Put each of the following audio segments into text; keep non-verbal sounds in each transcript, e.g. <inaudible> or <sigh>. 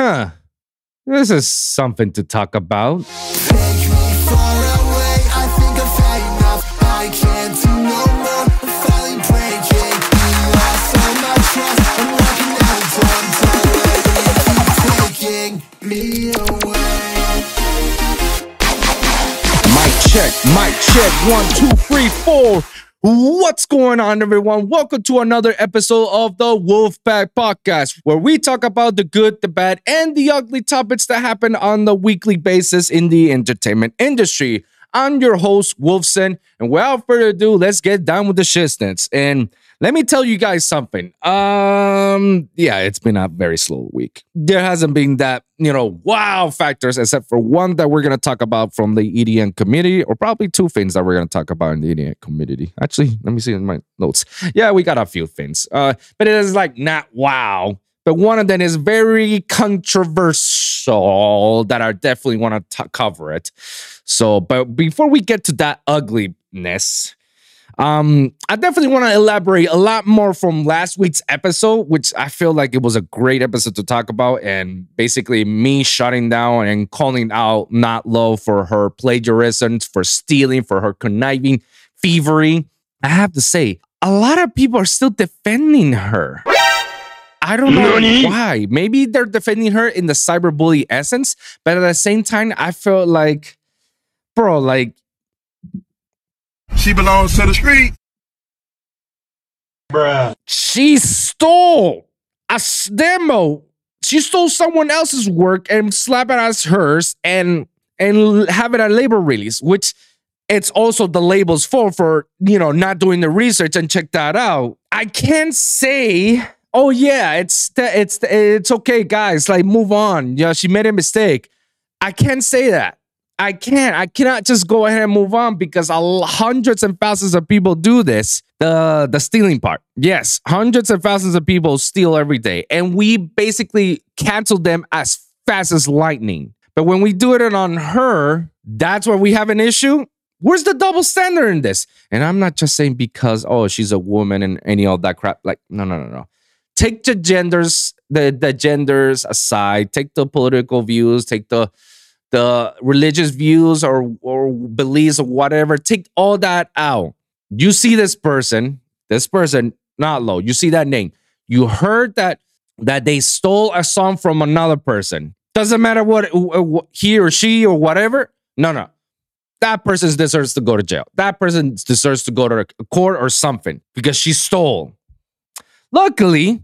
Huh. This is something to talk about. Take me far away. I think I've had enough. I can't do no more. I'm finally breaking. You lost all my trust. I'm walking out of time. Don't let it keep taking me away. Mic check, mic check. One, two, three, four. What's going on, everyone? Welcome to another episode of the Wolfpack Podcast, where we talk about the good, the bad, and the ugly topics that happen on the weekly basis in the entertainment industry. I'm your host, Wolvsun, and without further ado, let's get down with the shiznits. And let me tell you guys something. Um, yeah, it's been a very slow week. There hasn't been that, you know, wow factors, except for one that we're gonna talk about from the EDM community, or probably two things that we're gonna talk about in the EDM community. Actually, let me see in my notes. Yeah, we got a few things. Uh, but it is like not wow. But one of them is very controversial that I definitely want to cover it. So, but before we get to that ugliness, um, I definitely want to elaborate a lot more from last week's episode, which I feel like it was a great episode to talk about, and basically me shutting down and calling out NotLo for her plagiarisms, for stealing, for her conniving, thievery. I have to say, a lot of people are still defending her. I don't know why. Maybe they're defending her in the cyberbully essence, but at the same time, I feel like, bro, like She belongs to the street. Bruh. She stole a demo. She stole someone else's work and slap it as hers and and l- have it a label release, which it's also the label's fault for you know not doing the research and check that out. I can't say, oh yeah, it's the, it's the, it's okay, guys. Like move on. Yeah, she made a mistake. I can't say that. I can't. I cannot just go ahead and move on because hundreds and thousands of people do this. The the stealing part. Yes, hundreds and thousands of people steal every day, and we basically cancel them as fast as lightning. But when we do it on her, that's where we have an issue. Where's the double standard in this? And I'm not just saying because oh she's a woman and any of that crap. Like no no no no. Take the genders the the genders aside. Take the political views. Take the the religious views or or beliefs or whatever. Take all that out. You see this person, this person, NotLo. You see that name. You heard that that they stole a song from another person. Doesn't matter what, what uh, he or she or whatever. No, no. That person deserves to go to jail. That person deserves to go to court or something because she stole. Luckily,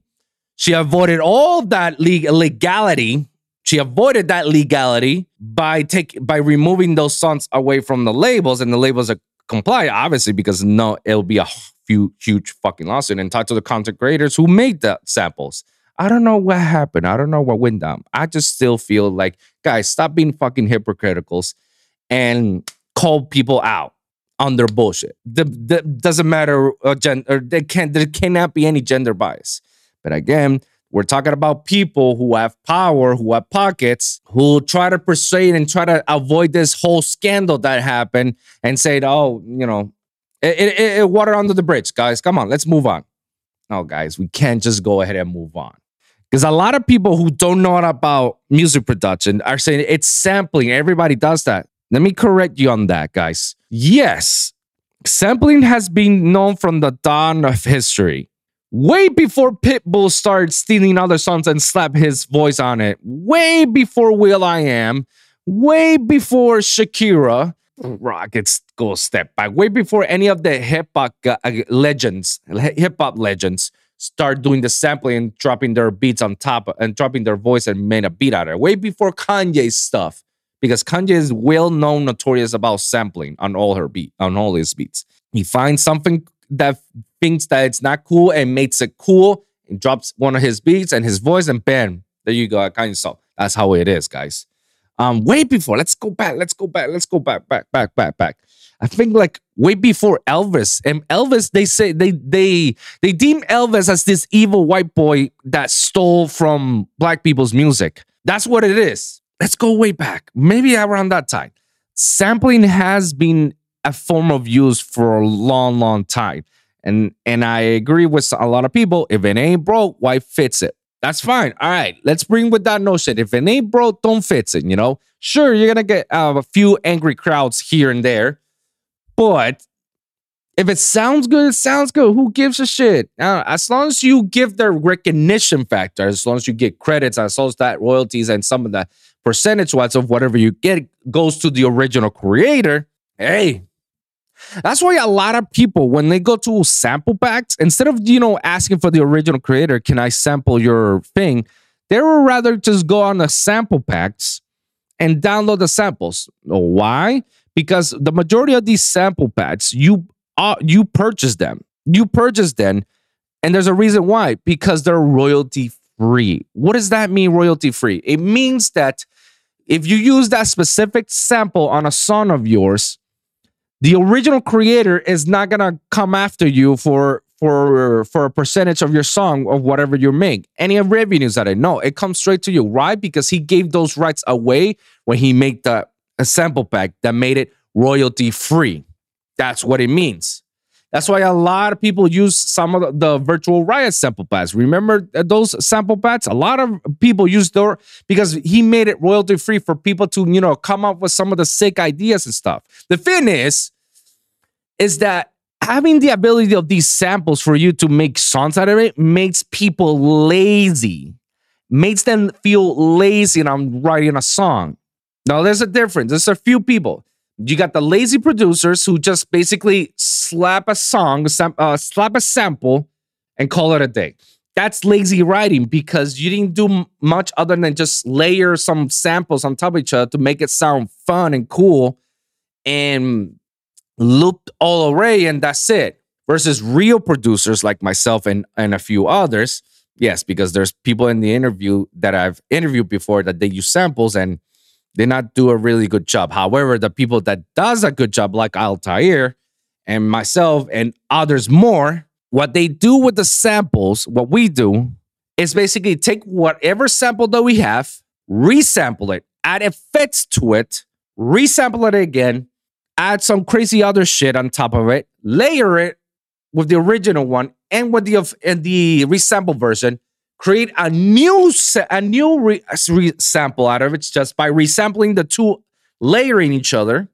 she avoided all that leg- legality she avoided that legality by take by removing those songs away from the labels and the labels are comply obviously because no it'll be a few huge fucking lawsuit and talk to the content creators who made the samples. I don't know what happened. I don't know what went down. I just still feel like guys stop being fucking hypocriticals and call people out on their bullshit. The, the doesn't matter uh, gen, or there can there cannot be any gender bias. But again we're talking about people who have power, who have pockets, who try to persuade and try to avoid this whole scandal that happened and say, oh, you know, it, it, it water under the bridge, guys. Come on, let's move on. No, guys, we can't just go ahead and move on. Because a lot of people who don't know about music production are saying it's sampling. Everybody does that. Let me correct you on that, guys. Yes, sampling has been known from the dawn of history way before Pitbull started stealing other songs and slap his voice on it, way before will.i.am, way before Shakira, Rockets go step back, way before any of the hip hop uh, legends, hip hop legends start doing the sampling and dropping their beats on top and dropping their voice and made a beat out of it, way before Kanye's stuff. Because Kanye is well known, notorious about sampling on all her beat, on all his beats. He finds something that thinks that it's not cool and makes it cool and drops one of his beats and his voice and bam, there you go. I kind of so that's how it is, guys. Um, way before, let's go back, let's go back, let's go back, back, back, back, back. I think like way before Elvis and Elvis, they say they they they deem Elvis as this evil white boy that stole from black people's music. That's what it is. Let's go way back, maybe around that time. Sampling has been a form of use for a long, long time. And and I agree with a lot of people. If it ain't broke, why fix it? That's fine. All right, let's bring with that notion. If it ain't broke, don't fix it. You know, sure, you're gonna get uh, a few angry crowds here and there, but if it sounds good, it sounds good. Who gives a shit? As long as you give the recognition factor, as long as you get credits, as long as that royalties and some of the percentage wise of whatever you get goes to the original creator, hey, that's why a lot of people, when they go to sample packs, instead of you know asking for the original creator, can I sample your thing? They would rather just go on the sample packs and download the samples. Why? Because the majority of these sample packs, you uh, you purchase them, you purchase them, and there's a reason why. Because they're royalty free. What does that mean, royalty free? It means that if you use that specific sample on a song of yours the original creator is not gonna come after you for for for a percentage of your song of whatever you make. Any of revenues that I know, it comes straight to you. Why? Because he gave those rights away when he made the sample pack that made it royalty free. That's what it means. That's why a lot of people use some of the, virtual riot sample packs. Remember those sample packs? A lot of people use those because he made it royalty free for people to, you know, come up with some of the sick ideas and stuff. The thing is, is that having the ability of these samples for you to make songs out of it makes people lazy, makes them feel lazy and I'm writing a song. Now, there's a difference. There's a few people. You got the lazy producers who just basically slap a song, uh, slap a sample, and call it a day. That's lazy writing because you didn't do much other than just layer some samples on top of each other to make it sound fun and cool and looped all array and that's it. Versus real producers like myself and, and a few others. Yes, because there's people in the interview that I've interviewed before that they use samples and they not do a really good job. However, the people that does a good job, like Altair and myself and others more, what they do with the samples, what we do, is basically take whatever sample that we have, resample it, add effects to it, resample it again, add some crazy other shit on top of it, layer it with the original one and with the and the resample version, create a new a new re, re sample out of it just by resampling the two, layering each other,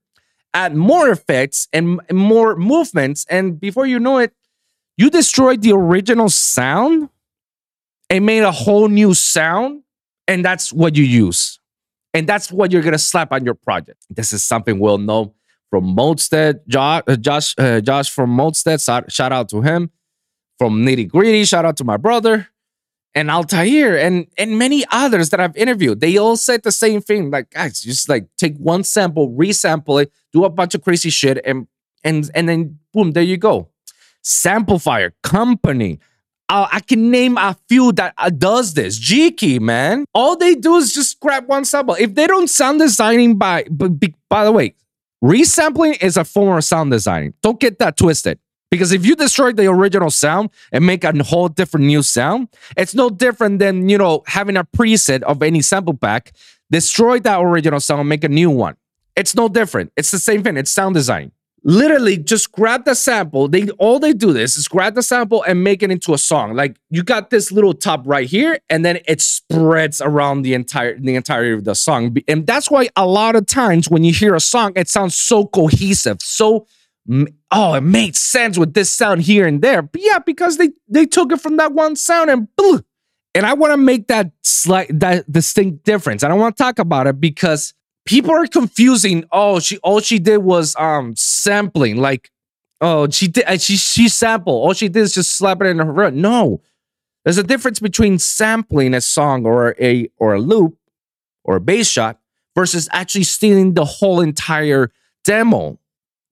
add more effects and more movements, and before you know it, you destroyed the original sound and made a whole new sound, and that's what you use. And that's what you're gonna slap on your project. This is something we'll know from Modstead, Josh, uh, Josh, uh, Josh from Modstead, shout out to him. From Nitty Gritty, shout out to my brother, and Altair, and and many others that I've interviewed. They all said the same thing. Like, guys, just like take one sample, resample it, do a bunch of crazy shit, and and and then boom, there you go. Samplifire company. Uh, I can name a few that uh, does this. G-Key, man. All they do is just grab one sample. If they don't sound designing by, but by the way, Resampling is a form of sound design. Don't get that twisted. Because if you destroy the original sound and make a whole different new sound, it's no different than, you know, having a preset of any sample pack, destroy that original sound and make a new one. It's no different. It's the same thing. It's sound design literally just grab the sample. They all they do this is grab the sample and make it into a song. Like you got this little top right here, and then it spreads around the entire the entirety of the song. And that's why a lot of times when you hear a song, it sounds so cohesive, so oh, it made sense with this sound here and there. But yeah, because they they took it from that one sound and And I want to make that slight that distinct difference. I don't want to talk about it because people are confusing. Oh, she all she did was um sampling. Like, oh, she did she she sampled. All she did is just slap it in her run. No, there's a difference between sampling a song or a or a loop or a bass shot versus actually stealing the whole entire demo,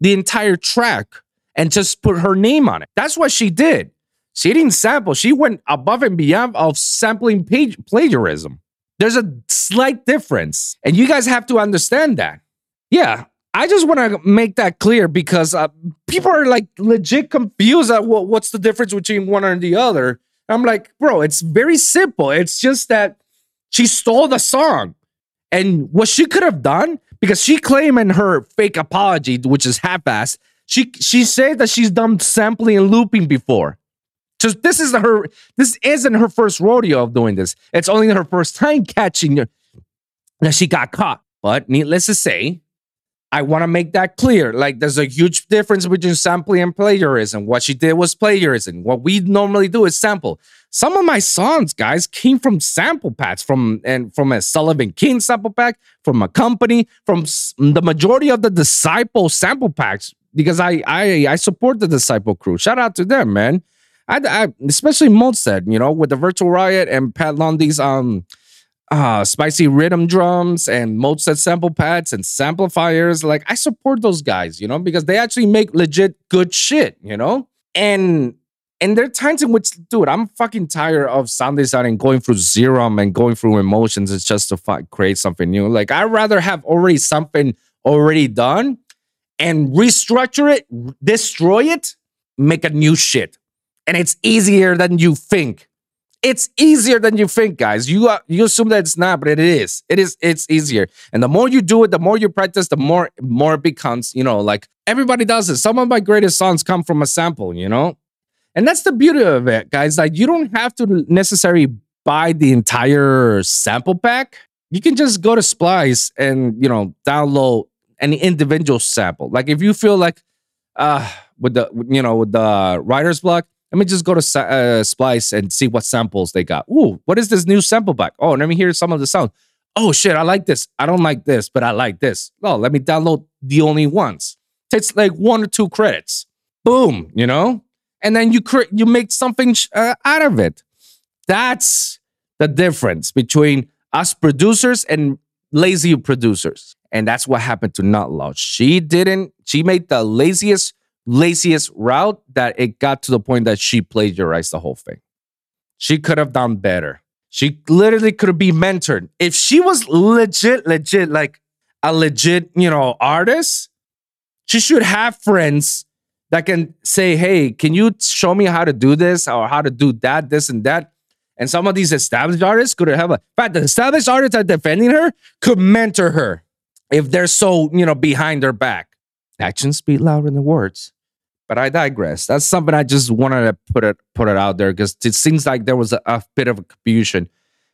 the entire track, and just put her name on it. That's what she did. She didn't sample. She went above and beyond of sampling plagiarism. There's a slight difference. And you guys have to understand that. Yeah. I just want to make that clear because uh, people are like legit confused at what, what's the difference between one and the other. I'm like, bro, it's very simple. It's just that she stole the song. And what she could have done, because she claimed in her fake apology, which is half-assed, she she said that she's done sampling and looping before. Just this is her. This isn't her first rodeo of doing this. It's only her first time catching her- that she got caught. But needless to say, I want to make that clear. Like, there's a huge difference between sampling and plagiarism. What she did was plagiarism. What we normally do is sample. Some of my songs, guys, came from sample packs, from and from a Sullivan King sample pack, from a company, from the majority of the Disciple sample packs. Because I I I support the Disciple crew. Shout out to them, man. I, I especially Molstead, you know, with the Virtual Riot and Pat Lundy's um uh spicy rhythm drums and Molstead sample pads and Samplifires. Like I support those guys, you know, because they actually make legit good shit, you know? And and there are times in which, dude, I'm fucking tired of sound design and going through Serum and going through emotions it's just to fi- create something new. Like I'd rather have already something already done and restructure it, destroy it, make a new shit. And it's easier than you think. It's easier than you think, guys. You uh, you assume that it's not, but it is. It is. It's easier. And the more you do it, the more you practice, the more more it becomes. You know, like everybody does it. Some of my greatest songs come from a sample. You know, and that's the beauty of it, guys. Like you don't have to necessarily buy the entire sample pack. You can just go to Splice and you know download any individual sample. Like if you feel like uh with the you know with the writer's block, let me just go to uh, Splice and see what samples they got. Ooh, what is this new sample pack? Oh, let me hear some of the sound. Oh shit, I like this. I don't like this, but I like this. Oh, let me download the only ones. Takes like one or two credits. Boom, you know, and then you create, you make something uh, out of it. That's the difference between us producers and lazy producers. And that's what happened to Not Loud. She didn't, she made the laziest, laziest route that it got to the point that she plagiarized the whole thing. She could have done better. She literally could have been mentored. If she was legit, legit, like a legit, you know, artist, she should have friends that can say, hey, can you show me how to do this or how to do that, this and that? And some of these established artists could have a in fact, the established artists that are defending her could mentor her if they're so, you know, behind her back. Actions speak louder than words. But I digress. That's something I just wanted to put it put it out there because it seems like there was a, a bit of a confusion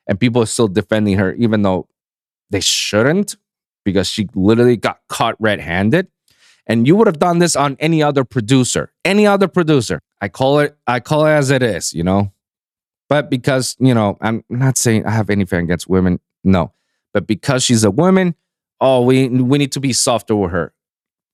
and people are still defending her, even though they shouldn't, because she literally got caught red-handed. And you would have done this on any other producer, any other producer. I call it, I call it as it is, you know. But because, you know, I'm not saying I have anything against women. No. But because she's a woman, oh, we we need to be softer with her.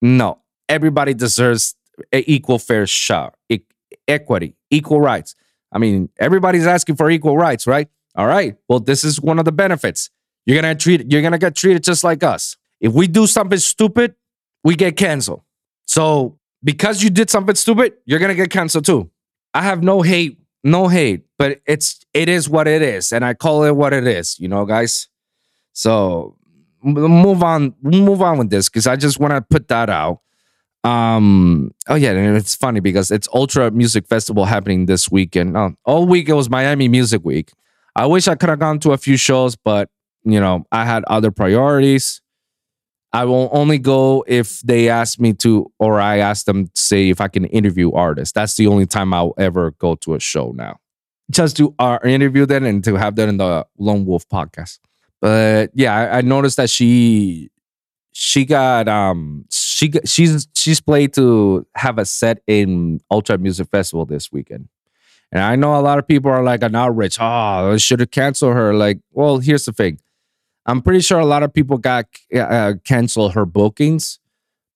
No. Everybody deserves equal fair shot. E- equity, equal rights. I mean, everybody's asking for equal rights, right? All right. Well, this is one of the benefits. You're gonna treat you're gonna get treated just like us. If we do something stupid, we get canceled. So because you did something stupid, you're gonna get canceled too. I have no hate, no hate, but it's it is what it is, and I call it what it is. You know, guys. So move on, move on with this because I just want to put that out. Um. Oh yeah, and it's funny because it's Ultra Music Festival happening this weekend. Oh, all week it was Miami Music Week. I wish I could have gone to a few shows, but you know I had other priorities. I will only go if they ask me to, or I ask them to say if I can interview artists. That's the only time I'll ever go to a show now. Just to uh, interview them and to have that in the Lone Wolf podcast. But yeah, I, I noticed that she she got um she she's she's played to have a set in Ultra Music Festival this weekend. And I know a lot of people are like an outrage. Oh, should have canceled her. Like, well, here's the thing. I'm pretty sure a lot of people got uh, canceled her bookings,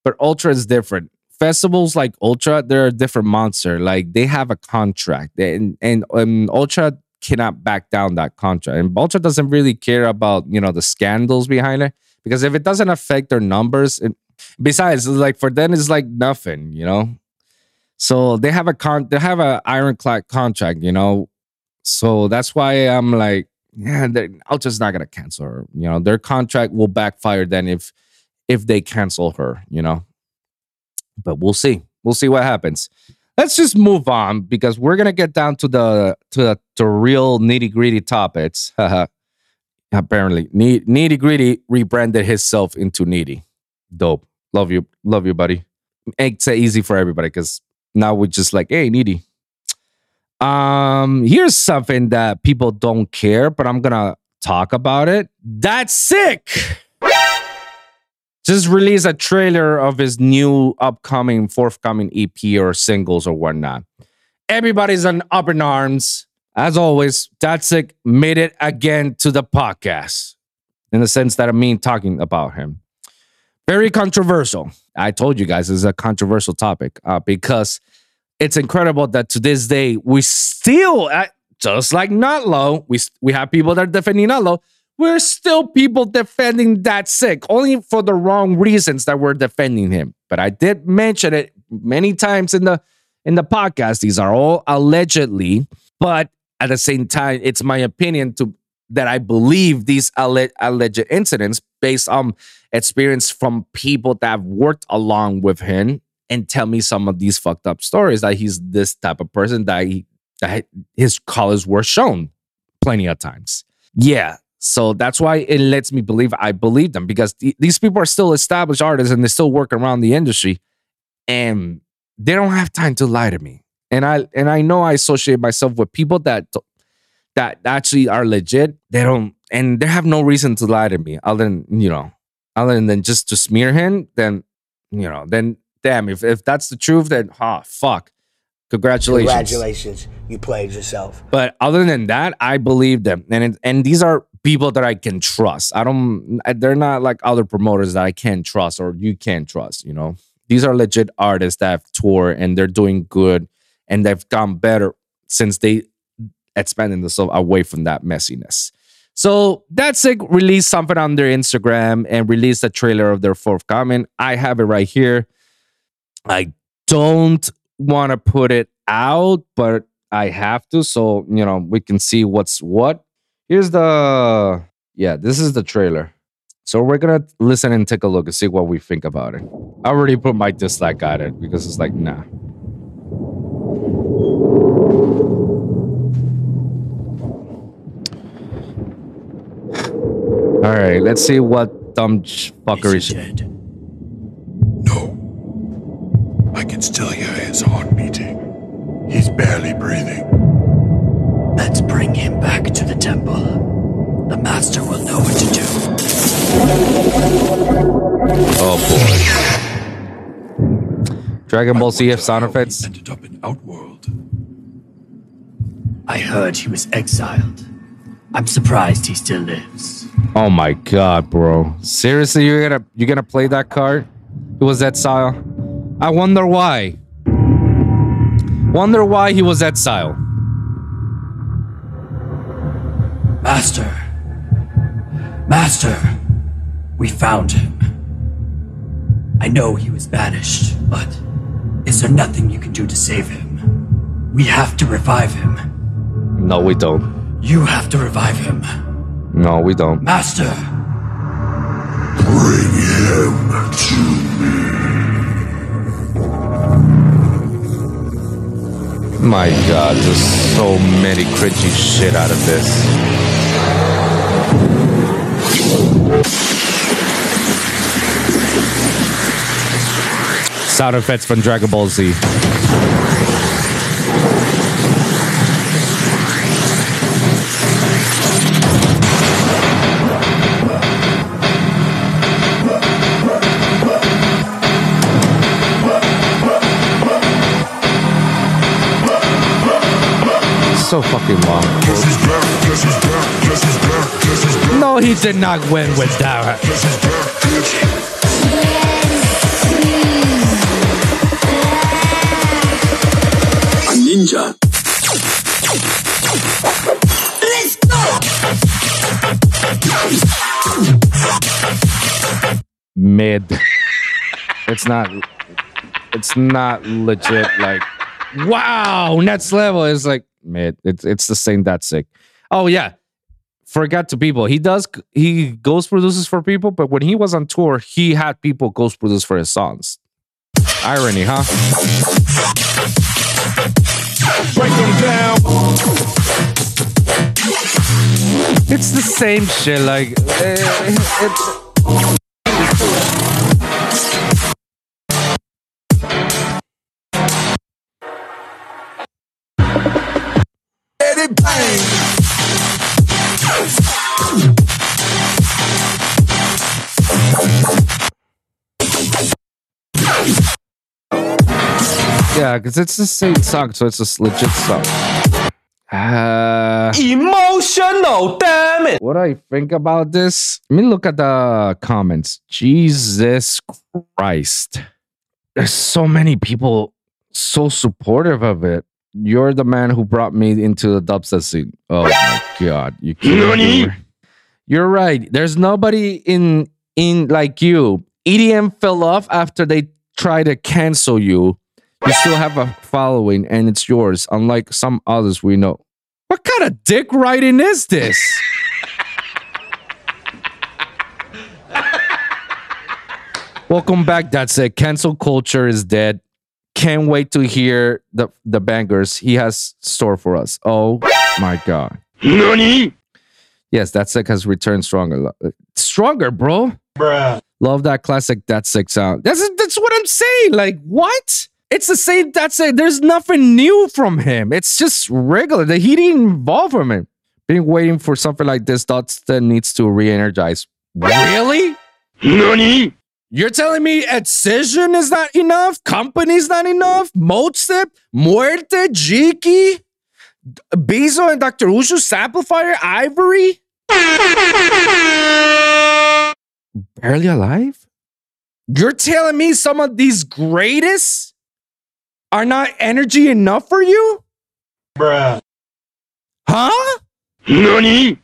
but Ultra is different. Festivals like Ultra, they're a different monster. Like they have a contract, and and um, Ultra cannot back down that contract. And Ultra doesn't really care about you know the scandals behind it because if it doesn't affect their numbers, it, besides, like for them, it's like nothing, you know. So they have a con, they have a ironclad contract, you know. So that's why I'm like, yeah, Ultra's not gonna cancel her. You know, their contract will backfire then if if they cancel her. You know, but we'll see. We'll see what happens. Let's just move on because we're gonna get down to the to the, to real nitty gritty topics. <laughs> Apparently, nitty gritty rebranded himself into needy. Dope. Love you, love you, buddy. Makes it easy for everybody because now we're just like, hey, needy. Um, here's something that people don't care, but I'm gonna talk about it. Datsik. Just released a trailer of his new upcoming, forthcoming EP or singles or whatnot. Everybody's on up in arms. As always, Datsik made it again to the podcast in the sense that I mean talking about him. Very controversial. I told you guys is a controversial topic uh, because it's incredible that to this day we still, uh, just like NotLo, we we have people that are defending NotLo. We're still people defending Datsik, only for the wrong reasons that we're defending him. But I did mention it many times in the in the podcast. These are all allegedly, but at the same time, it's my opinion to that I believe these alle- alleged incidents based on experience from people that have worked along with him and tell me some of these fucked up stories that he's this type of person that, he, that his colors were shown plenty of times. Yeah. So that's why it lets me believe I believe them because th- these people are still established artists and they still work around the industry and they don't have time to lie to me. And I and I know I associate myself with people that that actually are legit. They don't and they have no reason to lie to me other than, you know, other than just to smear him, then you know, then damn, if, if that's the truth, then ah, fuck. Congratulations. Congratulations, you played yourself. But other than that, I believe them, and it, and these are people that I can trust. I don't. They're not like other promoters that I can't trust or you can't trust. You know, these are legit artists that have toured and they're doing good, and they've gone better since they expanded themselves away from that messiness. So that's it. Released something on their Instagram and released a trailer of their forthcoming. I have it right here. I don't want to put it out, but I have to. So, you know, we can see what's what. Here's the, yeah, this is the trailer. So we're going to listen and take a look and see what we think about it. I already put my dislike on it because it's like, nah. All right, let's see what dumb fuckery. Is dead? No. I can still hear his heart beating. He's barely breathing. Let's bring him back to the temple. The master will know what to do. Oh boy. Dragon Ball ZF sound effects. Ended up in Outworld. I heard he was exiled. I'm surprised he still lives. Oh my god, bro. Seriously, you're gonna you're gonna play that card? It was exile. I wonder why. Wonder why he was exiled. Master! Master! We found him. I know he was banished, but is there nothing you can do to save him? We have to revive him. No, we don't. You have to revive him. No, we don't. Master! Bring him to me. My god, there's so many cringy shit out of this. Sound effects from Dragon Ball Z. back, guess he's back, No, he did not win with that. guess he's back, bitch. A ninja! Mid. it's not. It's not legit. Like, wow, next level is like mid. It's it's the same. Datsik. Oh yeah, forgot to people. He does. He ghost produces for people, but when he was on tour, he had people ghost produce for his songs. Irony, huh? Break him down. It's the same shit. Like, eh, it's. Bang. Yeah, because it's the same song, so it's a legit song. Uh, Emotional, damn it. what do I think about this? Let me look at the comments. Jesus Christ. There's so many people so supportive of it. You're the man who brought me into the dubstep scene. Oh my god. You can't You're right. There's nobody in in like you. EDM fell off after they try to cancel you. You still have a following and it's yours, unlike some others we know. What kind of dick writing is this? <laughs> Welcome back. That's it. Cancel culture is dead. Can't wait to hear the the bangers he has store for us. Oh my god. Yes, Datsik has returned stronger. Uh, stronger, bro. Bruh. Love that classic Datsik sound. That's that's what I'm saying. Like, what? It's the same that's it. There's nothing new from him. It's just regular. The he didn't evolve from him. Been waiting for something like this. That's that needs to re-energize. Really? You're telling me Excision is not enough? Kompany's not enough? Motstep? Muerte? Jiki? Bezo and Dr. Ushu? Samplifire? Ivory? Barely alive? You're telling me some of these greatest are not energy enough for you? Bruh. Huh? Nani?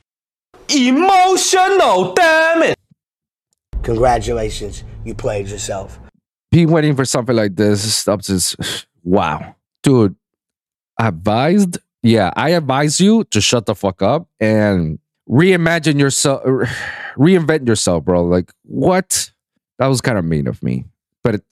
Emotional, damn it. Congratulations, you played yourself. Be waiting for something like this. Up to wow, dude. Advised, yeah, I advise you to shut the fuck up and reimagine yourself, reinvent yourself, bro. Like what? That was kind of mean of me, but it,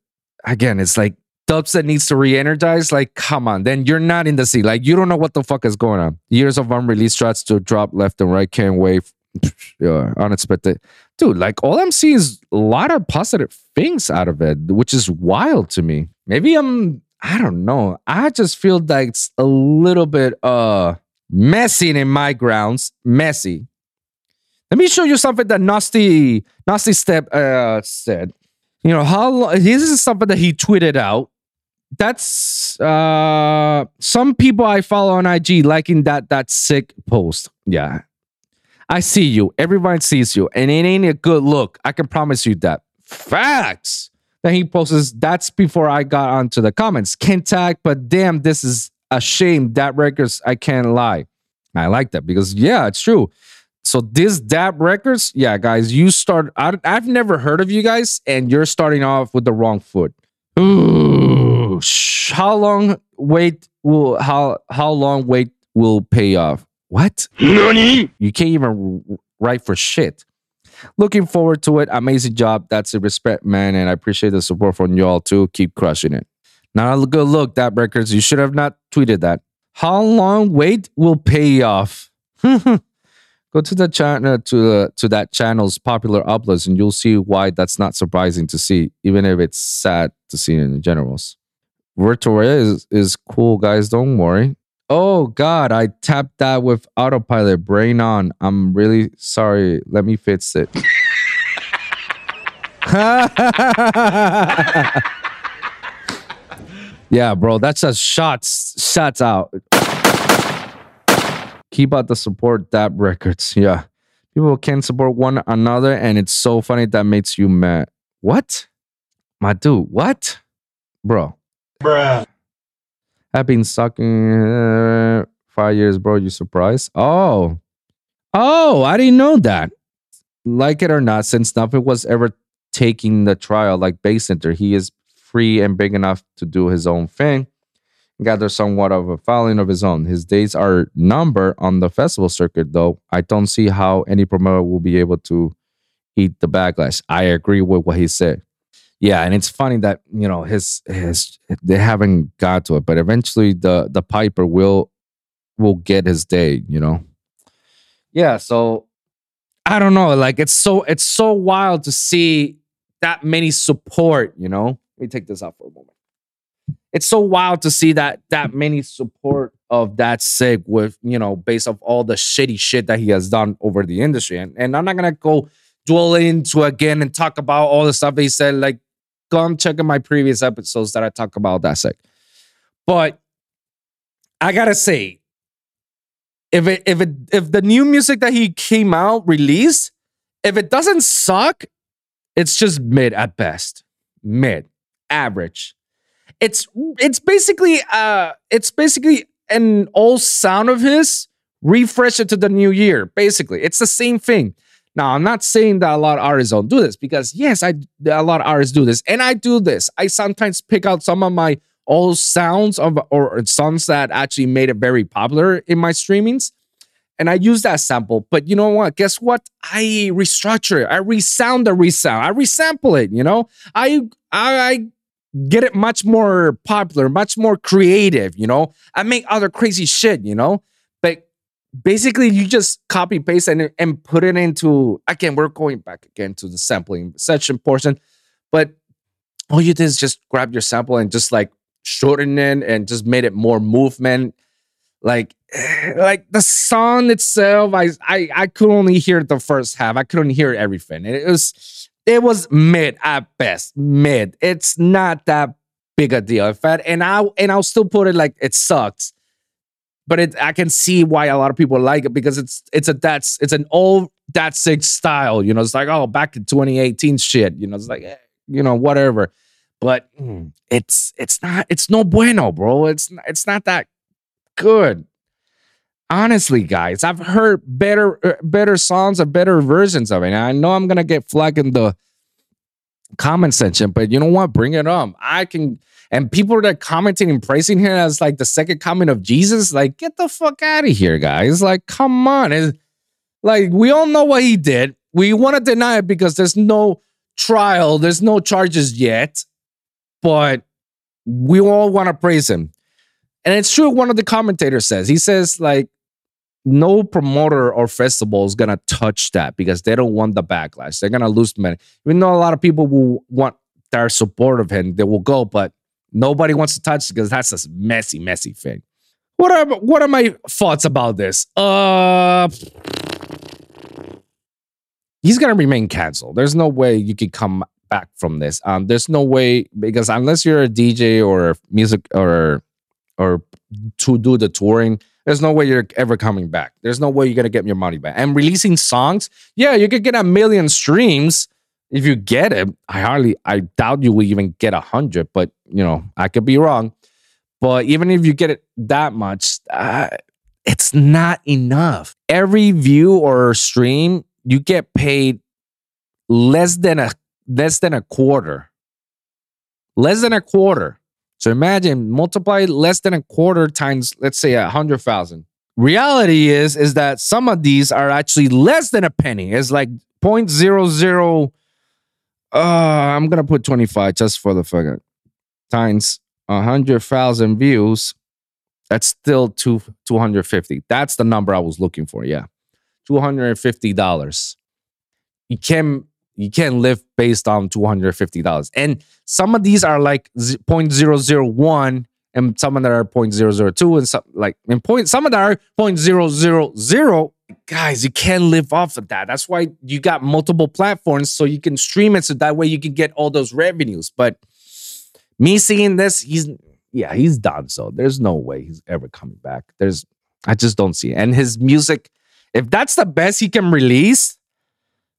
again, it's like dubs that needs to re-energize. Like, come on, then you're not in the sea. Like, you don't know what the fuck is going on. Years of unreleased tracks to drop left and right. Can't wait. <laughs> Yeah, unexpected dude, like all I'm seeing is a lot of positive things out of it, which is wild to me. Maybe I'm, I don't know. I just feel like it's a little bit uh messy in my grounds. Messy. Let me show you something that Nasty Nasty Step uh said. You know, how this is something that he tweeted out. That's uh some people I follow on IG liking that Datsik post. Yeah. I see you. Everyone sees you. And it ain't a good look. I can promise you that. Facts. Then he posts, that's before I got onto the comments. Can't tag, but damn, this is a shame. That records, I can't lie. I like that because yeah, it's true. So this Dab Records, yeah, guys, you start. I, I've never heard of you guys, and you're starting off with the wrong foot. Ooh, how long wait will how how long wait will pay off? What? You can't even write for shit. Looking forward to it. Amazing job. That's a respect, man, and I appreciate the support from y'all too. Keep crushing it. Not a good look, that records. You should have not tweeted that. How long wait will pay off? <laughs> Go to the channel to the to that channel's popular uploads, and you'll see why that's not surprising to see, even if it's sad to see in the generals. Virtual is is cool, guys. Don't worry. Oh God, I tapped that with autopilot. Brain on. I'm really sorry. Let me fix it. <laughs> yeah, bro, that's a shots shots out. Keep out the support that records. Yeah. People can support one another, and it's so funny that makes you mad. What? My dude, what? Bro. Bruh. I've been sucking uh, five years, bro. You surprised? Oh, oh, I didn't know that. Like it or not, since nothing was ever taking the trial like Bay Center, he is free and big enough to do his own thing, gather somewhat of a following of his own. His days are numbered on the festival circuit, though. I don't see how any promoter will be able to eat the backlash. I agree with what he said. Yeah, and it's funny that you know his his they haven't got to it, but eventually the the Piper will will get his day. You know. Yeah, so I don't know. Like it's so it's so wild to see that many support. You know. Let me take this out for a moment. It's so wild to see that that many support of Datsik with you know based off all the shitty shit that he has done over the industry and, and i'm not gonna go dwell into again and talk about all the stuff he said like come check out my previous episodes that i talk about Datsik but i gotta say if it if it if the new music that he came out released if it doesn't suck it's just mid at best. Mid. Average. It's it's basically uh it's basically an old sound of his refresh it to the new year basically. It's the same thing now i'm not saying that a lot of artists don't do this because yes i a lot of artists do this and i do this i sometimes pick out some of my old sounds of or songs that actually made it very popular in my streamings and I use that sample. But you know what? Guess what? I restructure it. I resound the resound. I resample it. You know, I I, I get it much more popular, much more creative. You know, I make other crazy shit. You know, basically you just copy paste and and put it into again. We're going back again to the sampling section portion, but all you did is just grab your sample and just like shorten it and just made it more movement. Like <sighs> like the song itself I, I i could only hear the first half. I couldn't hear everything. It was it was mid at best mid. It's not that big a deal. In fact and i and i'll still put it like it sucks but it i can see why a lot of people like it because it's it's a that's it's an old Datsik style you know it's like oh back in 2018 shit you know it's like eh, you know whatever but mm, it's it's not it's no bueno bro it's it's not that good. Honestly, guys, I've heard better uh, better songs or better versions of it. And I know I'm gonna get flagged in the comment section, but you know what? Bring it up. I can and people that are commenting and praising him as like the second coming of Jesus, like get the fuck out of here, guys. Like, come on. It's, like we all know what he did. We want to deny it because there's no trial, there's no charges yet, but we all want to praise him. And it's true, one of the commentators says, he says, like, no promoter or festival is gonna touch that because they don't want the backlash. They're gonna lose money. Even though a lot of people will want their support of him, they will go, but nobody wants to touch because that's a messy, messy thing. What are what are my thoughts about this? Uh he's gonna remain canceled. There's no way you could come back from this. Um, there's no way because unless you're a DJ or music or or to do the touring, there's no way you're ever coming back. There's no way you're gonna get your money back. And releasing songs, yeah, you could get a million streams if you get it. I hardly, I doubt you will even get a hundred, but you know, I could be wrong. But even if you get it that much, uh, it's not enough. Every view or stream, you get paid less than a less than a quarter. Less than a quarter. So imagine multiply less than a quarter times, let's say a hundred thousand. Reality is, is that some of these are actually less than a penny. It's like 0.00. Uh, I'm gonna put 25 just for the fucking times a hundred thousand views. That's still two 250. That's the number I was looking for. Yeah. $250. You can you can't live based on $250. And some of these are like z- 0.001 and some of them are 0.002 and some like in point some of them are 0.000 guys you can't live off of that. That's why you got multiple platforms so you can stream it so that way you can get all those revenues. But me seeing this he's yeah he's done. So there's no way he's ever coming back. There's i just don't see it. And his music if that's the best he can release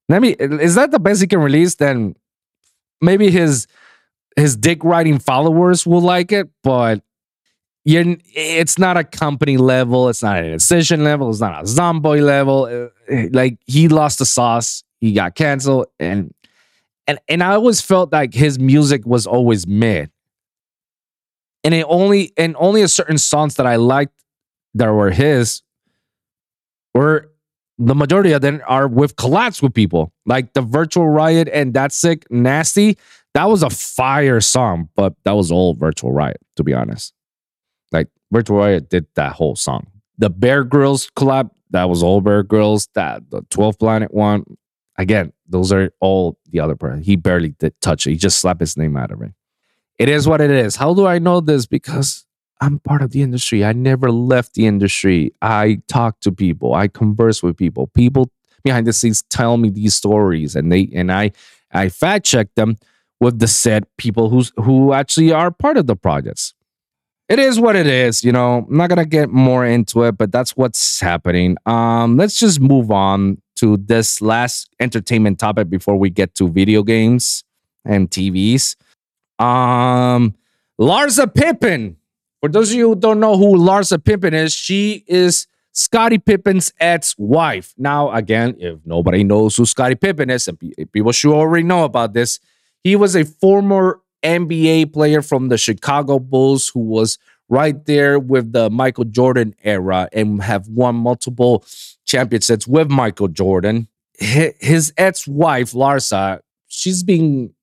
let me is that the best he can release then maybe his his dick riding followers will like it but you're, it's not a Kompany level it's not an Excision level it's not a zomboy level Uh, like he lost the sauce he got canceled and and and i always felt like his music was always mid. And it only and only a certain songs that i liked that were his were the majority of them are with collabs with people. Like the virtual riot and Datsik nasty that was a fire song but that was all virtual riot to be honest like virtual riot did that whole song the Bear Grillz collab that was all Bear Grillz that the 12 planet one again those are all the other part he barely did touch it he just slapped his name out of it it is what it is how do i know this because I'm part of the industry. I never left the industry. I talk to people. I converse with people. People behind the scenes tell me these stories, and they and I I fact check them with the said people who's who actually are part of the projects. It is what it is, you know. I'm not gonna get more into it, but that's what's happening. Um, let's just move on to this last entertainment topic before we get to video games and TVs. Um, Larsa Pippen. For those of you who don't know who Larsa Pippen is, she is Scottie Pippen's ex-wife. Now, again, if nobody knows who Scottie Pippen is, and people should already know about this, he was a former NBA player from the Chicago Bulls who was right there with the Michael Jordan era and have won multiple championships with Michael Jordan. His ex-wife, Larsa, she's been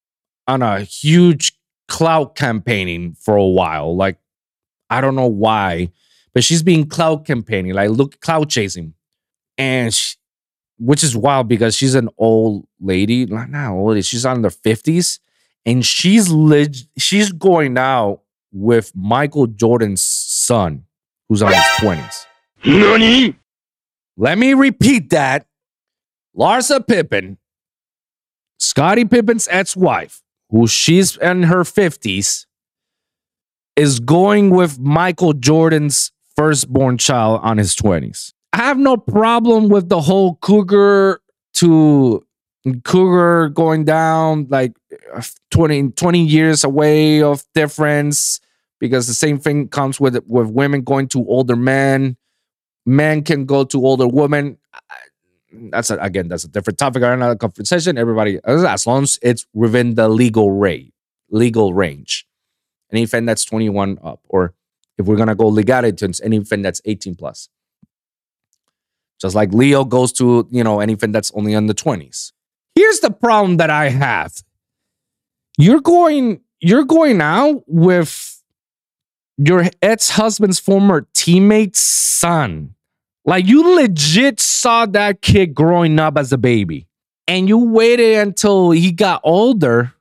on a huge clout campaigning for a while. Like, I don't know why, but she's been clout campaigning, like look clout chasing, and she, which is wild because she's an old lady. Like, Not old, she's on the fifties, and she's leg- she's going out with Michael Jordan's son, who's on his twenties. Let me repeat that. Larsa Pippen, Scottie Pippen's ex-wife, who she's in her 50s, is going with Michael Jordan's firstborn child on his 20s. I have no problem with the whole cougar to cougar going down like 20, 20 years away of difference because the same thing comes with with women going to older men. Men can go to older women. That's a, again, that's a different topic or another conversation. Everybody, as long as it's within the legal rate, legal range anything that's 21 up, or if we're gonna go legality, it's anything that's 18 plus. Just like Leo goes to, you know, anything that's only in the 20s. Here's the problem that I have. You're going, you're going out with your ex-husband's former teammate's son. Like you legit saw that kid growing up as a baby. And you waited until he got older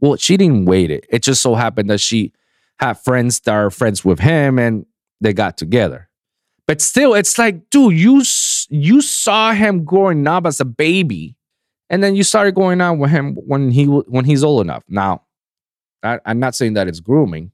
well, she didn't wait it. It just so happened that she had friends that are friends with him and they got together. But still, it's like, dude, you you saw him growing up as a baby, and then you started going out with him when he when he's old enough. Now, I, I'm not saying that it's grooming,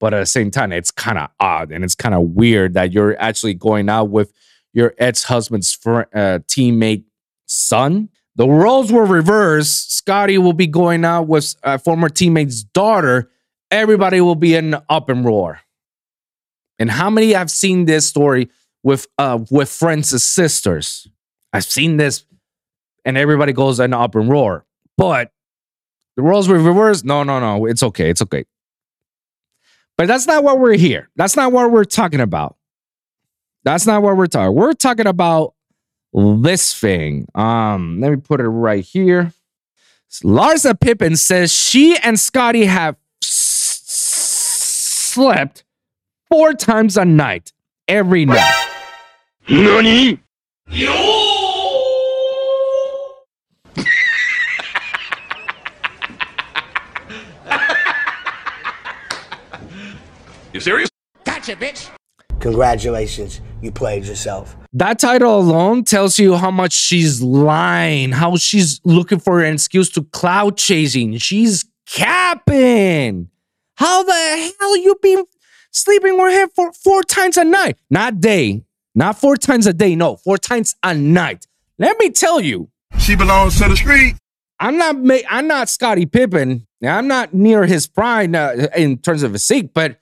but at the same time, it's kind of odd and it's kind of weird that you're actually going out with your ex husband's fr- uh, teammate son. The roles were reversed. Scottie will be going out with a former teammate's daughter. Everybody will be in up and roar. And how many have seen this story with uh with friends' sisters? I've seen this, and everybody goes in up and roar. But the roles were reversed. No, no, no. It's okay. It's okay. But that's not what we're here. That's not what we're talking about. That's not what we're talking. We're talking about this thing. Um, let me put it right here. Larsa Pippen says she and Scottie have s- slept four times a night every night. You Bitch, congratulations, you played yourself. That title alone tells you how much she's lying, how she's looking for an excuse to cloud chasing. She's capping. How the hell you been sleeping with him for four times a night? Not day, not four times a day. No, four times a night. Let me tell you, She belongs to the street. I'm not ma- I'm not Scottie Pippen. Now, I'm not near his prime uh, in terms of physique, but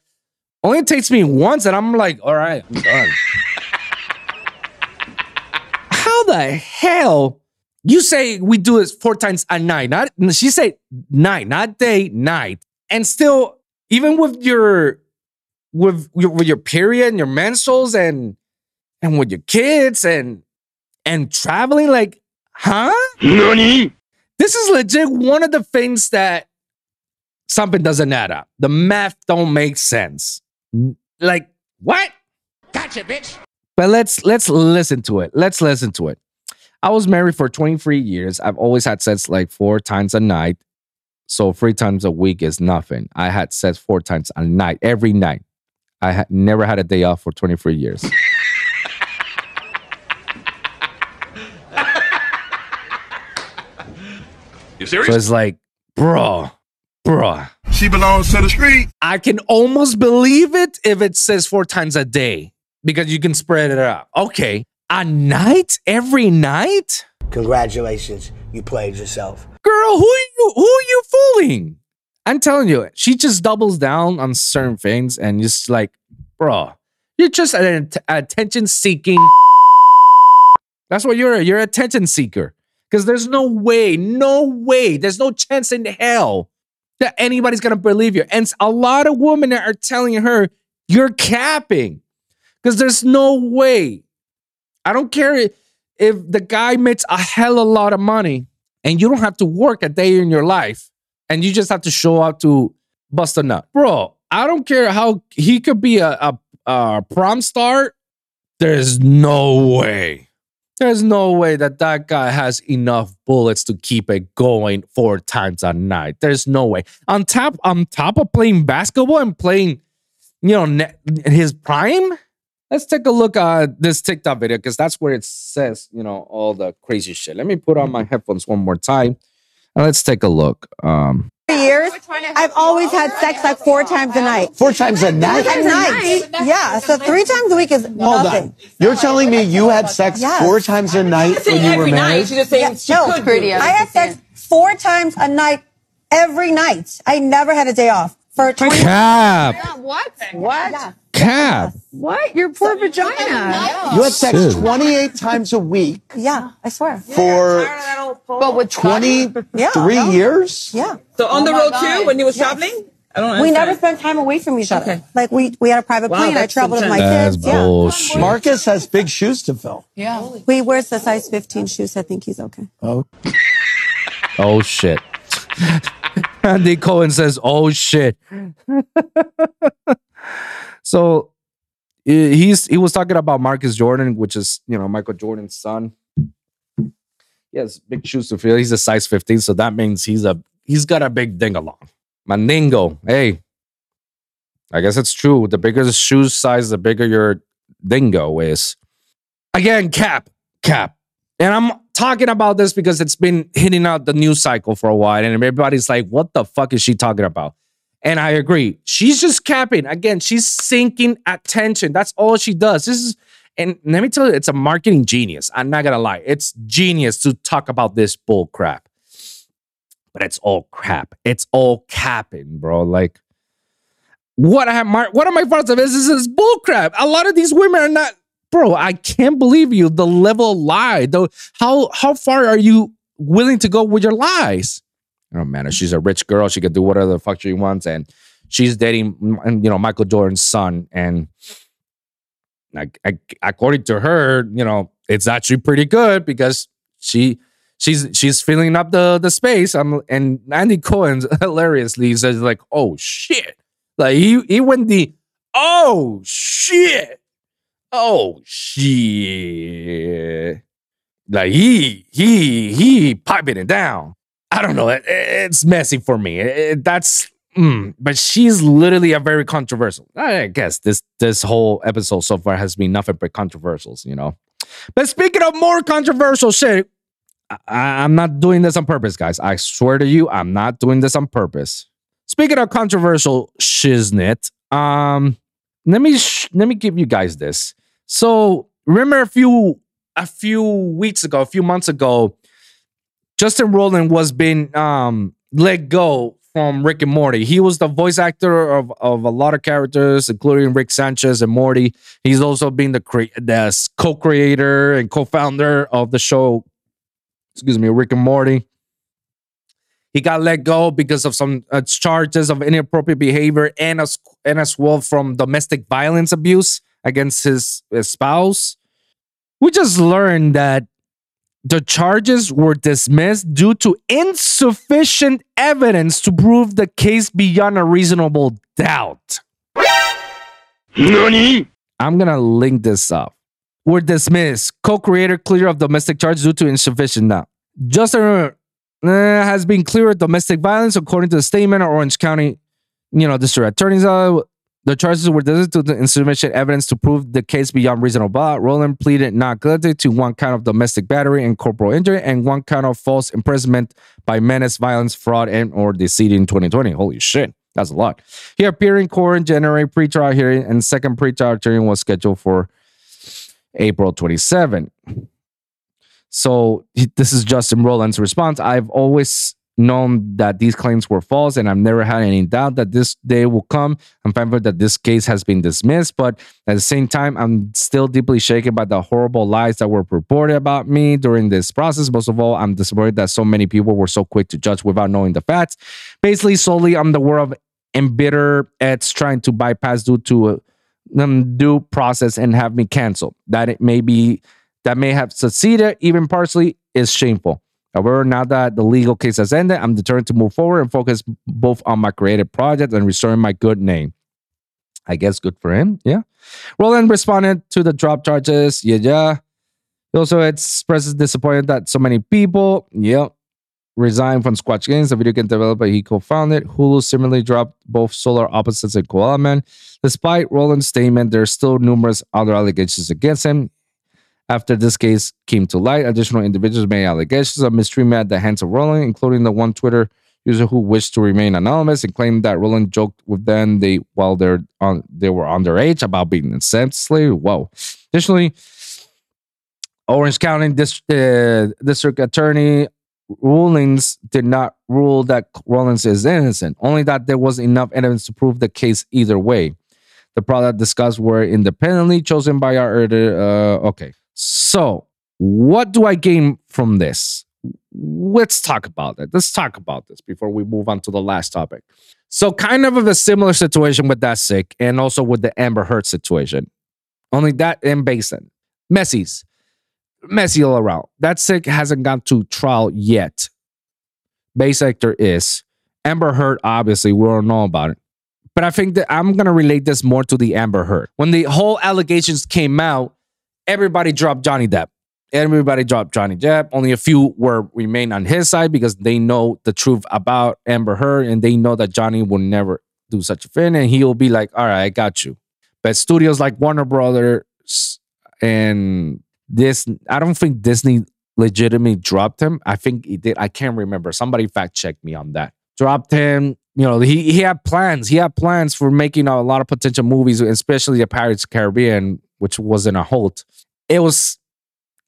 only takes me once, and I'm like, all right, I'm done. <laughs> How the hell you say we do this four times a night? Not she said night, not day, night, and still even with your with your with your period and your menstruals and and with your kids and and traveling, like, huh? This is legit one of the things that something doesn't add up. The math don't make sense. Like what? Gotcha, bitch. But let's let's listen to it. Let's listen to it. I was married for 23 years. I've always had sex like four times a night. So three times a week is nothing. I had sex four times a night, every night. I ha- never had a day off for 23 years. <laughs> You So serious? it's like, bro, bro. She belongs to the street. I can almost believe it if it says four times a day because you can spread it out. Okay. A night? Every night? Congratulations, you played yourself. Girl, who are you who are you fooling? I'm telling you, she just doubles down on certain things and just like, bro, you're just an att- attention seeking. <laughs> That's what you're. You're an attention seeker. Because there's no way, no way, there's no chance in hell that anybody's gonna believe you. And a lot of women are telling her you're capping. Because there's no way. I don't care if the guy makes a hell of a lot of money and you don't have to work a day in your life and you just have to show up to bust a nut. Bro, I don't care how he could be a, a, a prom star. There's no way. There's no way that that guy has enough bullets to keep it going four times a night. There's no way. On top, on top of playing basketball and playing, you know, ne- his prime. Let's take a look at this TikTok video because that's where it says, you know, all the crazy shit. Let me put on my headphones one more time and let's take a look. Um, years, I've always had sex like four times a night. Four times a night? A night. Yeah. So three times a week is Hold nothing. on. You're telling me you had sex Yes. four times a night when you were married? Yeah, no, I had sex four times a night every night. I never had a day off for 20 cap, What? What? Cap. What? Your poor vagina. You had sex Dude. 28 times a week <laughs> Yeah, I swear. for But with 23 Yeah, no. years? Yeah. So on the oh road too, when you was traveling? I don't We never spent time away from each other. Okay. Like we we had a private Wow, plane. I that's traveled with my That's kids. Yeah. bullshit. Marcus has big shoes to fill. Yeah. We wears the size 15 shoes. I think he's okay. Oh, Oh shit. <laughs> Andy Cohen says, "Oh shit." <laughs> so he's he was talking about Marcus Jordan, which is you know Michael Jordan's son. He has big shoes to fill. He's a size 15, so that means he's a he's got a big ding along. Mandingo, hey. I guess it's true. The bigger the shoe size, the bigger your dingo is. Again, cap, cap. And I'm talking about this because it's been hitting out the news cycle for a while, and everybody's like, what the fuck is she talking about? And I agree. She's just capping. Again, she's sinking attention. That's all she does. This is, and let me tell you, it's a marketing genius. I'm not gonna lie. It's genius to talk about this bull crap. But it's all crap. It's all capping, bro. Like, what I have what are my thoughts of this? This is bull crap. A lot of these women are not bro, I can't believe you. The level of lie. The how how far are you willing to go with your lies? Oh man, she's a rich girl. She can do whatever the fuck she wants, and she's dating, you know, Michael Jordan's son. And like, according to her, you know, it's actually pretty good because she she's she's filling up the the space. I'm and Andy Cohen <laughs> hilariously says like, oh shit, like he he went the oh shit. Oh shit! Like he he he piping it down. I don't know. It, it's messy for me. It- that's mm, but she's literally a very controversial. I guess this this whole episode so far has been nothing but controversials, you know. But speaking of more controversial shit, I, I'm not doing this on purpose, guys. I swear to you, I'm not doing this on purpose. Speaking of controversial shiznit, um, let me sh- let me give you guys this. So remember a few a few weeks ago, a few months ago, Justin Roiland was being um let go from Rick and Morty. He was the voice actor of, of a lot of characters, including Rick Sanchez and Morty. He's also been the cre- the co-creator and co-founder of the show. Excuse me, Rick and Morty. He got let go because of some uh, charges of inappropriate behavior and as and as well from domestic violence abuse against his, his spouse. We just learned that the charges were dismissed due to insufficient evidence to prove the case beyond a reasonable doubt. I'm gonna link this up. Were dismissed. Co-creator clear of domestic charge due to insufficient doubt. Justin uh, has been clear of domestic violence according to the statement of Orange County, you know, district attorney's uh, The charges were to the insufficient evidence to prove the case beyond reasonable doubt. Roiland pleaded not guilty to one count of domestic battery and corporal injury and one count of false imprisonment by menace, violence, fraud, and or deceit in 2020. Holy shit. That's a lot. He appeared in court in January pretrial hearing, and second pretrial hearing was scheduled for April 27. So this is Justin Roiland's response. I've always known that these claims were false, and I've never had any doubt that this day will come. I'm thankful that this case has been dismissed, but at the same time, I'm still deeply shaken by the horrible lies that were reported about me during this process. Most of all, I'm disappointed that so many people were so quick to judge without knowing the facts. Basically, solely I'm the word of embitter Ed's trying to bypass due to a um, due process and have me canceled. That it may be that may have succeeded even partially is shameful. However, now that the legal case has ended, I'm determined to move forward and focus both on my creative project and restoring my good name. I guess good for him. Yeah. Roiland responded to the drop charges. Yeah, yeah. He also expresses disappointment that so many people, yeah, resigned from Squanch Games, the video game developer he co-founded. Hulu similarly dropped both Solar Opposites and Koala Man. Despite Roiland's statement, there are still numerous other allegations against him. After this case came to light, additional individuals made allegations of mistreatment at the hands of Roiland, including the one Twitter user who wished to remain anonymous and claimed that Roiland joked with them they while they're on they were underage about being incessantly. Whoa. Additionally, Orange County uh, District Attorney rulings did not rule that Rollins is innocent, only that there was enough evidence to prove the case either way. The product discussed were independently chosen by our editor. Uh, okay. So, what do I gain from this? Let's talk about it. Let's talk about this before we move on to the last topic. So, kind of of a similar situation with Datsik and also with the Amber Heard situation. Only that in Basin. Messi's messy all around. Datsik hasn't gone to trial yet. Base actor is. Amber Heard, obviously, we don't know about it. But I think that I'm gonna relate this more to the Amber Heard. When the whole allegations came out, everybody dropped Johnny Depp. Everybody dropped Johnny Depp. Only a few were remain on his side because they know the truth about Amber Heard and they know that Johnny will never do such a thing, and he'll be like, "All right, I got you." But studios like Warner Brothers and this, I don't think Disney legitimately dropped him. I think he did. I can't remember. Somebody fact check me on that. Dropped him. You know, he he had plans. He had plans for making a lot of potential movies, especially the Pirates of Caribbean, which was in a halt. It was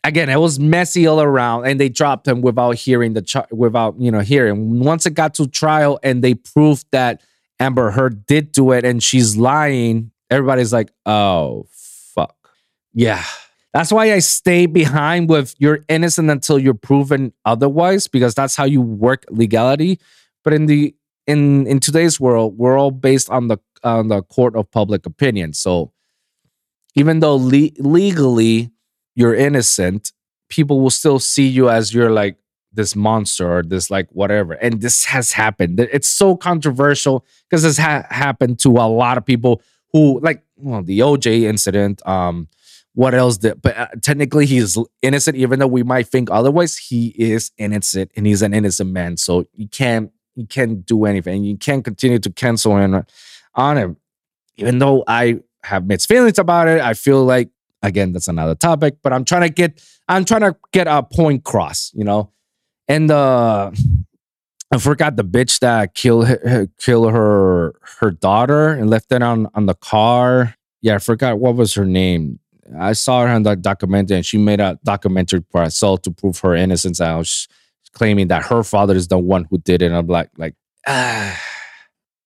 again, it was messy all around, and they dropped him without hearing the without you know hearing. Once it got to trial, and they proved that Amber Heard did do it, and she's lying. Everybody's like, "Oh fuck, yeah." That's why I stay behind with you're innocent until you're proven otherwise, because that's how you work legality. But in the in in today's world, we're all based on the on the court of public opinion. So even though le- legally you're innocent, people will still see you as you're like this monster or this like whatever. And this has happened. It's so controversial because this ha- happened to a lot of people who like well the OJ incident. Um, what else did? But uh, technically, he's innocent, even though we might think otherwise. He is innocent, and he's an innocent man. So you can't you can't do anything. You can't continue to cancel him on him, even though I have mixed feelings about it. I feel like again that's another topic, but I'm trying to get I'm trying to get a point cross, you know. And uh I forgot the bitch that killed her, her her daughter and left it on on the car. Yeah, I forgot what was her name. I saw her on that documentary, and she made a documentary for herself to prove her innocence. I was claiming that her father is the one who did it. And I'm like, like, <sighs> ah.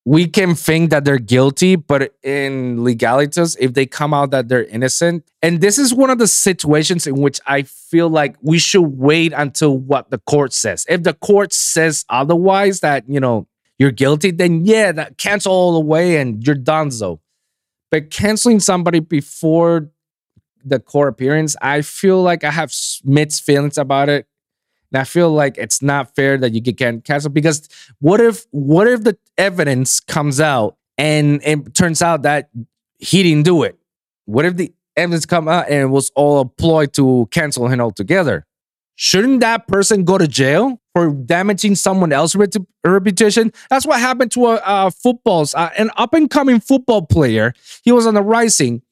We can think that they're guilty, but in legalities, if they come out that they're innocent, and this is one of the situations in which I feel like we should wait until what the court says. If the court says otherwise, that you know you're guilty, then yeah, that cancel all the way and you're done. So, but canceling somebody before the court appearance, I feel like I have mixed feelings about it. And I feel like it's not fair that you can cancel because what if what if the evidence comes out and it turns out that he didn't do it? What if the evidence come out and it was all a ploy to cancel him altogether? shouldn't that person go to jail for damaging someone else's repu- reputation? That's what happened to a, a football, uh, an up and coming football player. He was on the rising.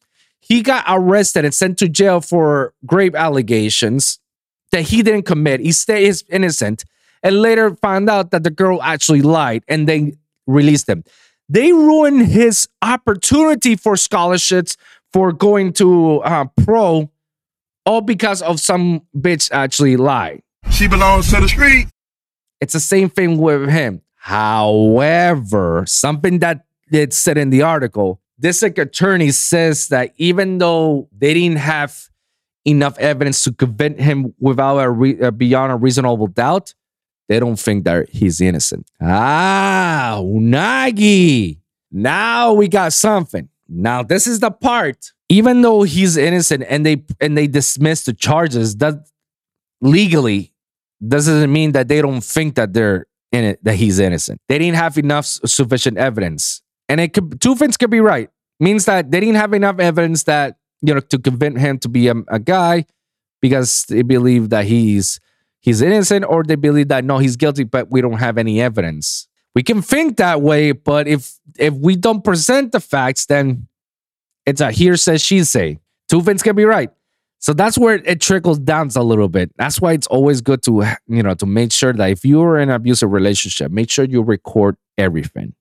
He got arrested and sent to jail for grave allegations that he didn't commit. He stayed is innocent, and later found out that the girl actually lied, and they released him. They ruined his opportunity for scholarships for going to uh, pro, all because of some bitch actually lied. She belongs to the street. It's the same thing with him. However, something that it said in the article, district attorney says that even though they didn't have enough evidence to convict him without a re- uh, beyond a reasonable doubt, they don't think that he's innocent. Ah, Unagi. Now we got something. Now this is the part. Even though he's innocent and they and they dismiss the charges, that legally doesn't mean that they don't think that they're in it that he's innocent. They didn't have enough sufficient evidence, and it could two things could be right. Means that they didn't have enough evidence that you know to convince him to be a, a guy because they believe that he's he's innocent, or they believe that no, he's guilty, but we don't have any evidence. We can think that way, but if if we don't present the facts, then it's a hearsay, she say. Two things can be right. So that's where it trickles down a little bit. That's why it's always good to, you know, to make sure that if you're in an abusive relationship, make sure you record everything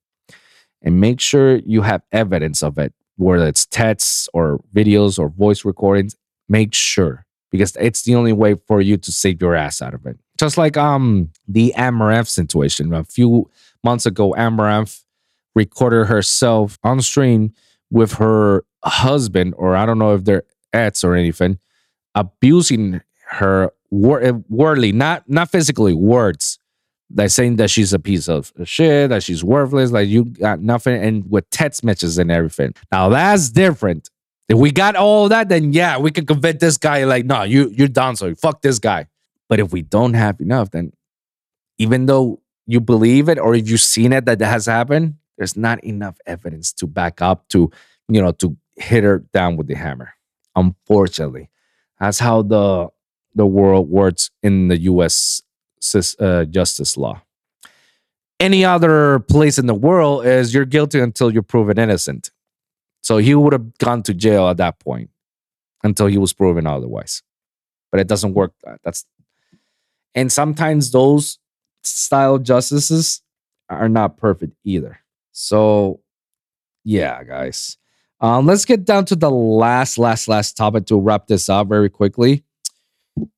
and make sure you have evidence of it, whether it's texts or videos or voice recordings. Make sure because it's the only way for you to save your ass out of it. Just like um the Amouranth situation. A few months ago, Amouranth recorded herself on stream with her husband, or I don't know if they're ex or anything, abusing her wor- wordly, not not physically, words. Like saying that she's a piece of shit, that she's worthless, like you got nothing, and with text messages and everything. Now that's different. If we got all that, then yeah, we can convince this guy, like, no, you you're done, so fuck this guy. But if we don't have enough, then even though you believe it or if you've seen it that that has happened, there's not enough evidence to back up to, you know, to hit her down with the hammer. Unfortunately, that's how the the world works in the U.S. uh, justice law. Any other place in the world is you're guilty until you're proven innocent. So he would have gone to jail at that point until he was proven otherwise. But it doesn't work. That's and sometimes those style justices are not perfect either. So yeah, guys. Um, let's get down to the last, last, last topic to wrap this up very quickly.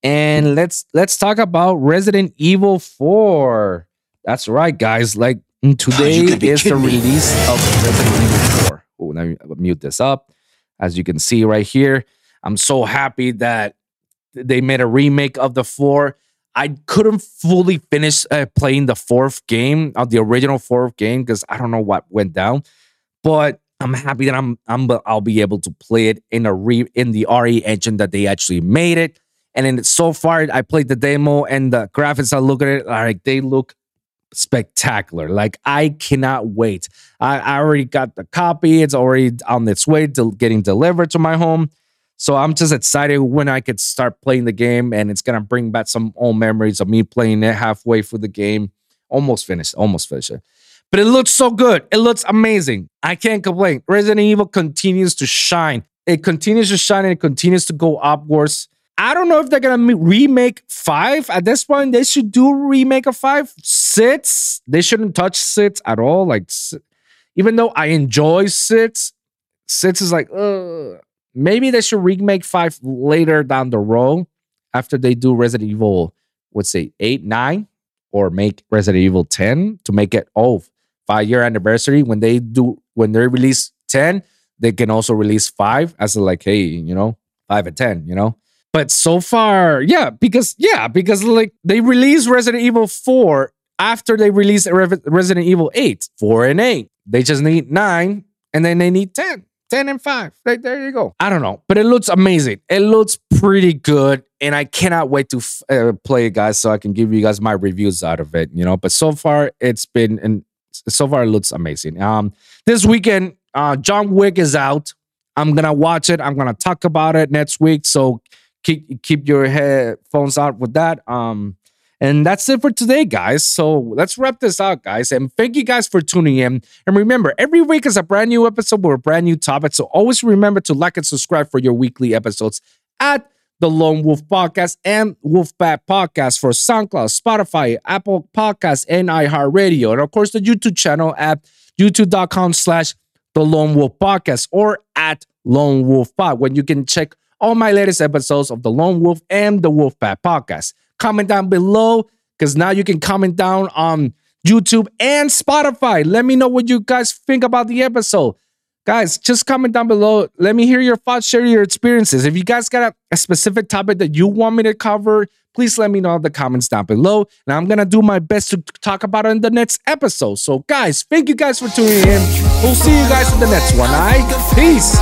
And let's let's talk about Resident Evil 4. That's right, guys. Like today be is the kidding me. release of Resident Evil 4. Oh, let me mute this up. As you can see right here, I'm so happy that they made a remake of the 4. I couldn't fully finish uh, playing the fourth game of the original fourth game because I don't know what went down, but I'm happy that I'm I'm I'll be able to play it in a re in the RE engine that they actually made it. And then so far, I played the demo and the graphics. I look at it like they look spectacular. Like I cannot wait. I, I already got the copy. It's already on its way to getting delivered to my home. So I'm just excited when I could start playing the game, and it's gonna bring back some old memories of me playing it halfway through the game, almost finished, almost finished. But it looks so good. It looks amazing. I can't complain. Resident Evil continues to shine. It continues to shine and it continues to go upwards. I don't know if they're gonna remake five at this point. They should do remake of five. Six, they shouldn't touch six at all. Like, even though I enjoy six, six is like, uh, maybe they should remake five later down the road after they do Resident Evil, let's say eight, nine, or make Resident Evil 10 to make it oh five year anniversary. When they do when they release 10, they can also release five as a like, hey, you know, five and 10, you know. But so far, yeah, because yeah, because like they released Resident Evil 4 after they released Re- Resident Evil 8, 4 and 8. They just need 9 and then they need 10. 10 and 5. Right there you go. I don't know, but it looks amazing. It looks pretty good and I cannot wait to f- uh, play it guys so I can give you guys my reviews out of it, you know. But so far it's been and so far it looks amazing. Um this weekend uh John Wick is out. I'm going to watch it. I'm going to talk about it next week. So keep keep your headphones out with that. Um, and that's it for today, guys. So let's wrap this out, guys. And thank you guys for tuning in. And remember, every week is a brand new episode with a brand new topic. So always remember to like and subscribe for your weekly episodes at the Lone Wolf Podcast and Wolf Wolfpack Podcast for SoundCloud, Spotify, Apple Podcasts, and iHeartRadio. And of course, the YouTube channel at youtube.com slash the Lone Wolf Podcast or at Lone Wolf Pod, when you can check all my latest episodes of the Lone Wolf and the Wolfpack Podcast. Comment down below because now you can comment down on YouTube and Spotify. Let me know what you guys think about the episode. Guys, just comment down below. Let me hear your thoughts, share your experiences. If you guys got a, a specific topic that you want me to cover, please let me know in the comments down below. And I'm going to do my best to talk about it in the next episode. So, guys, thank you guys for tuning in. We'll see you guys in the next one. Right? Peace.